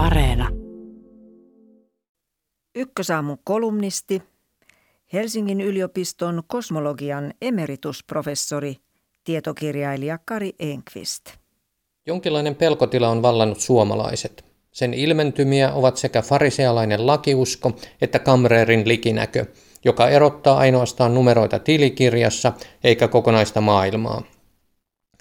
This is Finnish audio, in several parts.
Areena. Ykkösaamun kolumnisti, Helsingin yliopiston kosmologian emeritusprofessori, tietokirjailija Kari Enqvist. Jonkinlainen pelkotila on vallannut suomalaiset. Sen ilmentymiä ovat sekä farisealainen lakiusko että kamreerin likinäkö, joka erottaa ainoastaan numeroita tilikirjassa eikä kokonaista maailmaa.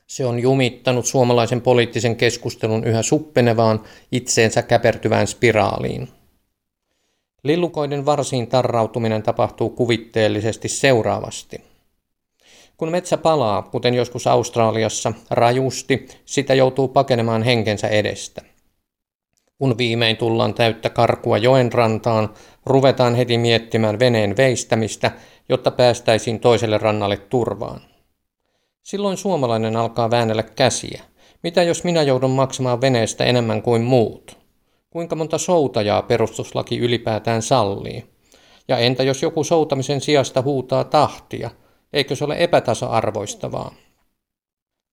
Se on jumittanut suomalaisen poliittisen keskustelun yhä suppenevaan, itseensä käpertyvään spiraaliin. Lillukoiden varsiin tarrautuminen tapahtuu kuvitteellisesti seuraavasti. Kun metsä palaa, kuten joskus Australiassa, rajusti, sitä joutuu pakenemaan henkensä edestä. Kun viimein tullaan täyttä karkua joen rantaan, ruvetaan heti miettimään veneen veistämistä, jotta päästäisiin toiselle rannalle turvaan. Silloin suomalainen alkaa väännellä käsiä. Mitä jos minä joudun maksamaan veneestä enemmän kuin muut? Kuinka monta soutajaa perustuslaki ylipäätään sallii? Ja entä jos joku soutamisen sijasta huutaa tahtia? Eikö se ole epätasa-arvoistavaa?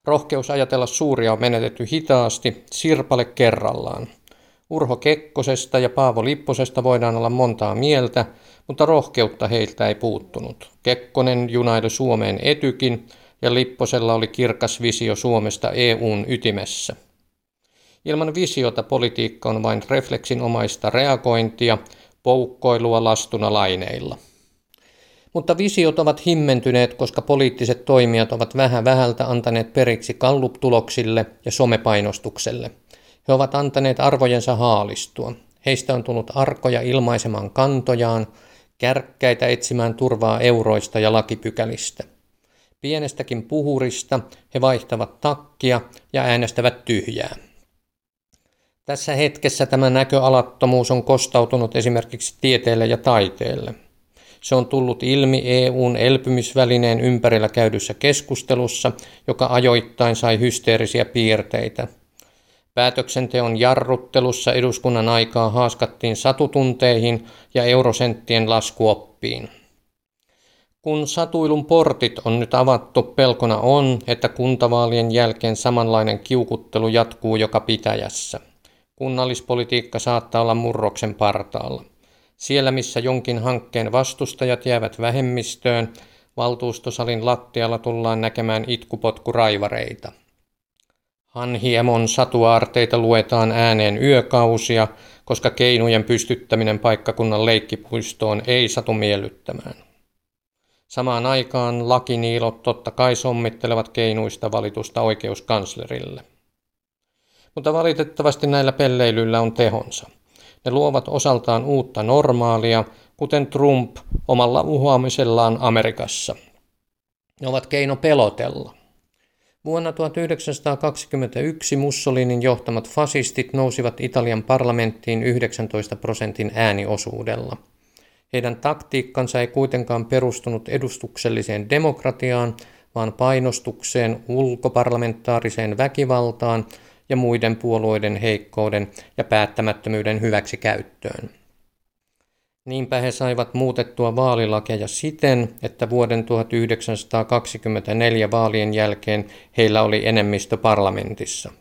Rohkeus ajatella suuria on menetetty hitaasti, sirpale kerrallaan. Urho Kekkosesta ja Paavo Lipposesta voidaan olla montaa mieltä, mutta rohkeutta heiltä ei puuttunut. Kekkonen junaili Suomeen etykin ja Lipposella oli kirkas visio Suomesta EUn ytimessä. Ilman visiota politiikka on vain refleksinomaista reagointia, poukkoilua lastuna laineilla. Mutta visiot ovat himmentyneet, koska poliittiset toimijat ovat vähän vähältä antaneet periksi kalluptuloksille ja somepainostukselle. He ovat antaneet arvojensa haalistua. Heistä on tullut arkoja ilmaisemaan kantojaan, kärkkäitä etsimään turvaa euroista ja lakipykälistä. Pienestäkin puhurista he vaihtavat takkia ja äänestävät tyhjää. Tässä hetkessä tämä näköalattomuus on kostautunut esimerkiksi tieteelle ja taiteelle. Se on tullut ilmi EUn elpymisvälineen ympärillä käydyssä keskustelussa, joka ajoittain sai hysteerisiä piirteitä. Päätöksenteon jarruttelussa eduskunnan aikaa haaskattiin satutunteihin ja eurosenttien laskuoppiin. Kun satuilun portit on nyt avattu, pelkona on, että kuntavaalien jälkeen samanlainen kiukuttelu jatkuu joka pitäjässä. Kunnallispolitiikka saattaa olla murroksen partaalla. Siellä, missä jonkin hankkeen vastustajat jäävät vähemmistöön, valtuustosalin lattialla tullaan näkemään itkupotkuraivareita. Hanhiemon satuaarteita luetaan ääneen yökausia, koska keinujen pystyttäminen paikkakunnan leikkipuistoon ei satu miellyttämään. Samaan aikaan lakiniilot totta kai sommittelevat keinuista valitusta oikeuskanslerille. Mutta valitettavasti näillä pelleilyillä on tehonsa. Ne luovat osaltaan uutta normaalia, kuten Trump omalla uhoamisellaan Amerikassa. Ne ovat keino pelotella. Vuonna 1921 Mussolinin johtamat fasistit nousivat Italian parlamenttiin 19 prosentin ääniosuudella. Heidän taktiikkansa ei kuitenkaan perustunut edustukselliseen demokratiaan, vaan painostukseen, ulkoparlamentaariseen väkivaltaan ja muiden puolueiden heikkouden ja päättämättömyyden hyväksikäyttöön. Niinpä he saivat muutettua vaalilakeja siten, että vuoden 1924 vaalien jälkeen heillä oli enemmistö parlamentissa.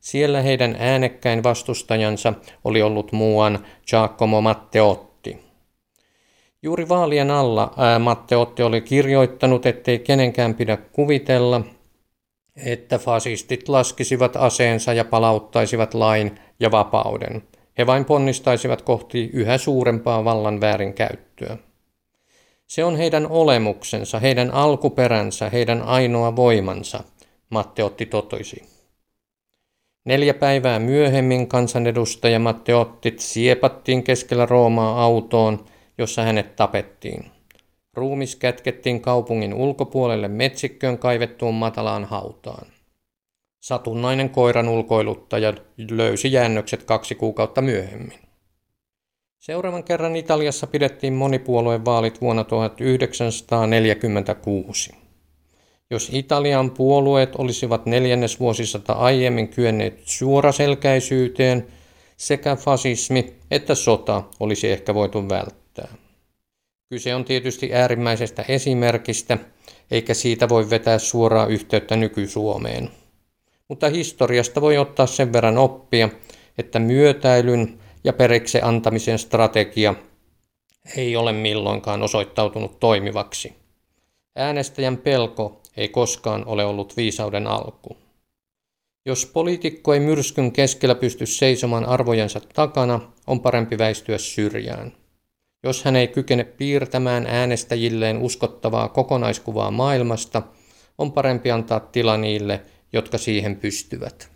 Siellä heidän äänekkäin vastustajansa oli ollut muuan Giacomo Matteotti. Juuri vaalien alla ää, Matteotti oli kirjoittanut, ettei kenenkään pidä kuvitella, että fasistit laskisivat aseensa ja palauttaisivat lain ja vapauden – he vain ponnistaisivat kohti yhä suurempaa vallan väärinkäyttöä. Se on heidän olemuksensa, heidän alkuperänsä, heidän ainoa voimansa, Matteotti totoisi. Neljä päivää myöhemmin kansanedustaja Matteottit siepattiin keskellä Roomaa autoon, jossa hänet tapettiin. Ruumis kätkettiin kaupungin ulkopuolelle metsikköön kaivettuun matalaan hautaan. Satunnainen koiran ulkoiluttaja löysi jäännökset kaksi kuukautta myöhemmin. Seuraavan kerran Italiassa pidettiin monipuoluevaalit vuonna 1946. Jos Italian puolueet olisivat neljännesvuosisata aiemmin kyenneet suoraselkäisyyteen, sekä fasismi että sota olisi ehkä voitu välttää. Kyse on tietysti äärimmäisestä esimerkistä, eikä siitä voi vetää suoraa yhteyttä nyky-Suomeen mutta historiasta voi ottaa sen verran oppia, että myötäilyn ja periksi antamisen strategia ei ole milloinkaan osoittautunut toimivaksi. Äänestäjän pelko ei koskaan ole ollut viisauden alku. Jos poliitikko ei myrskyn keskellä pysty seisomaan arvojensa takana, on parempi väistyä syrjään. Jos hän ei kykene piirtämään äänestäjilleen uskottavaa kokonaiskuvaa maailmasta, on parempi antaa tila niille, jotka siihen pystyvät.